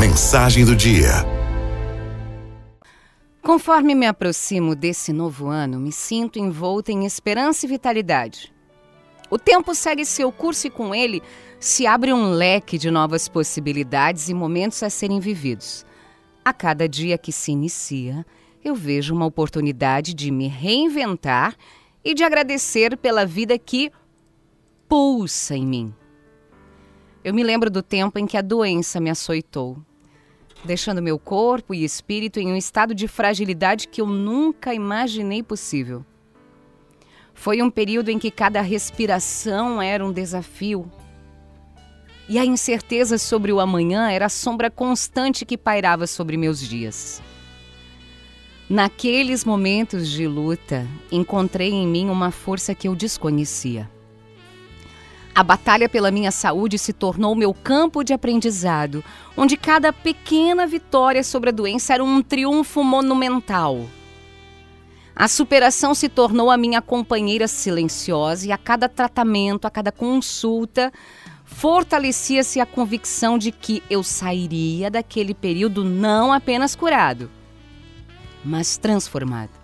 Mensagem do dia. Conforme me aproximo desse novo ano, me sinto envolta em esperança e vitalidade. O tempo segue seu curso e com ele se abre um leque de novas possibilidades e momentos a serem vividos. A cada dia que se inicia, eu vejo uma oportunidade de me reinventar e de agradecer pela vida que pulsa em mim. Eu me lembro do tempo em que a doença me açoitou, deixando meu corpo e espírito em um estado de fragilidade que eu nunca imaginei possível. Foi um período em que cada respiração era um desafio. E a incerteza sobre o amanhã era a sombra constante que pairava sobre meus dias. Naqueles momentos de luta, encontrei em mim uma força que eu desconhecia. A batalha pela minha saúde se tornou meu campo de aprendizado, onde cada pequena vitória sobre a doença era um triunfo monumental. A superação se tornou a minha companheira silenciosa e a cada tratamento, a cada consulta, fortalecia-se a convicção de que eu sairia daquele período não apenas curado, mas transformado.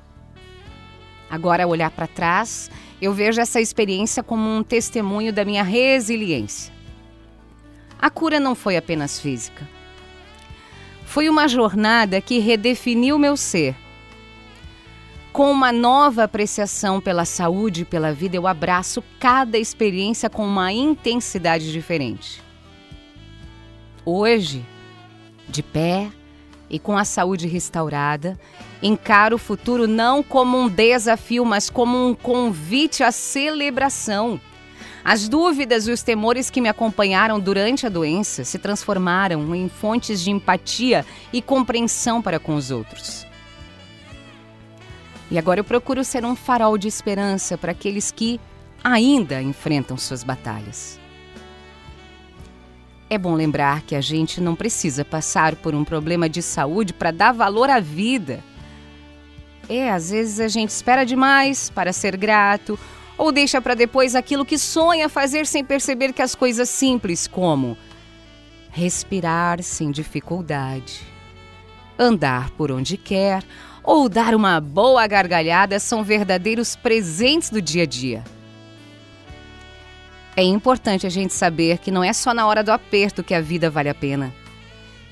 Agora, olhar para trás, eu vejo essa experiência como um testemunho da minha resiliência. A cura não foi apenas física. Foi uma jornada que redefiniu meu ser. Com uma nova apreciação pela saúde e pela vida, eu abraço cada experiência com uma intensidade diferente. Hoje, de pé, e com a saúde restaurada, encaro o futuro não como um desafio, mas como um convite à celebração. As dúvidas e os temores que me acompanharam durante a doença se transformaram em fontes de empatia e compreensão para com os outros. E agora eu procuro ser um farol de esperança para aqueles que ainda enfrentam suas batalhas. É bom lembrar que a gente não precisa passar por um problema de saúde para dar valor à vida. É, às vezes a gente espera demais para ser grato ou deixa para depois aquilo que sonha fazer sem perceber que as coisas simples como respirar sem dificuldade, andar por onde quer ou dar uma boa gargalhada são verdadeiros presentes do dia a dia. É importante a gente saber que não é só na hora do aperto que a vida vale a pena.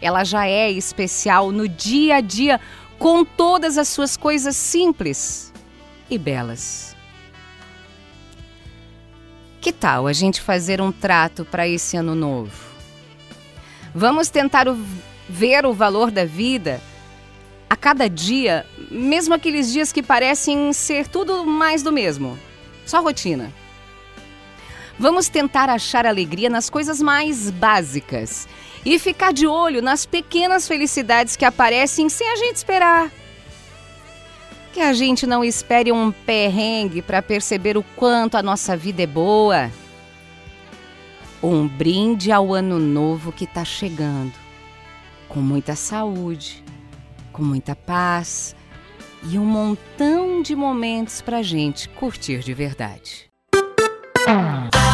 Ela já é especial no dia a dia, com todas as suas coisas simples e belas. Que tal a gente fazer um trato para esse ano novo? Vamos tentar o, ver o valor da vida a cada dia, mesmo aqueles dias que parecem ser tudo mais do mesmo. Só rotina. Vamos tentar achar alegria nas coisas mais básicas e ficar de olho nas pequenas felicidades que aparecem sem a gente esperar. Que a gente não espere um perrengue para perceber o quanto a nossa vida é boa. Um brinde ao ano novo que está chegando, com muita saúde, com muita paz e um montão de momentos para gente curtir de verdade. Ah.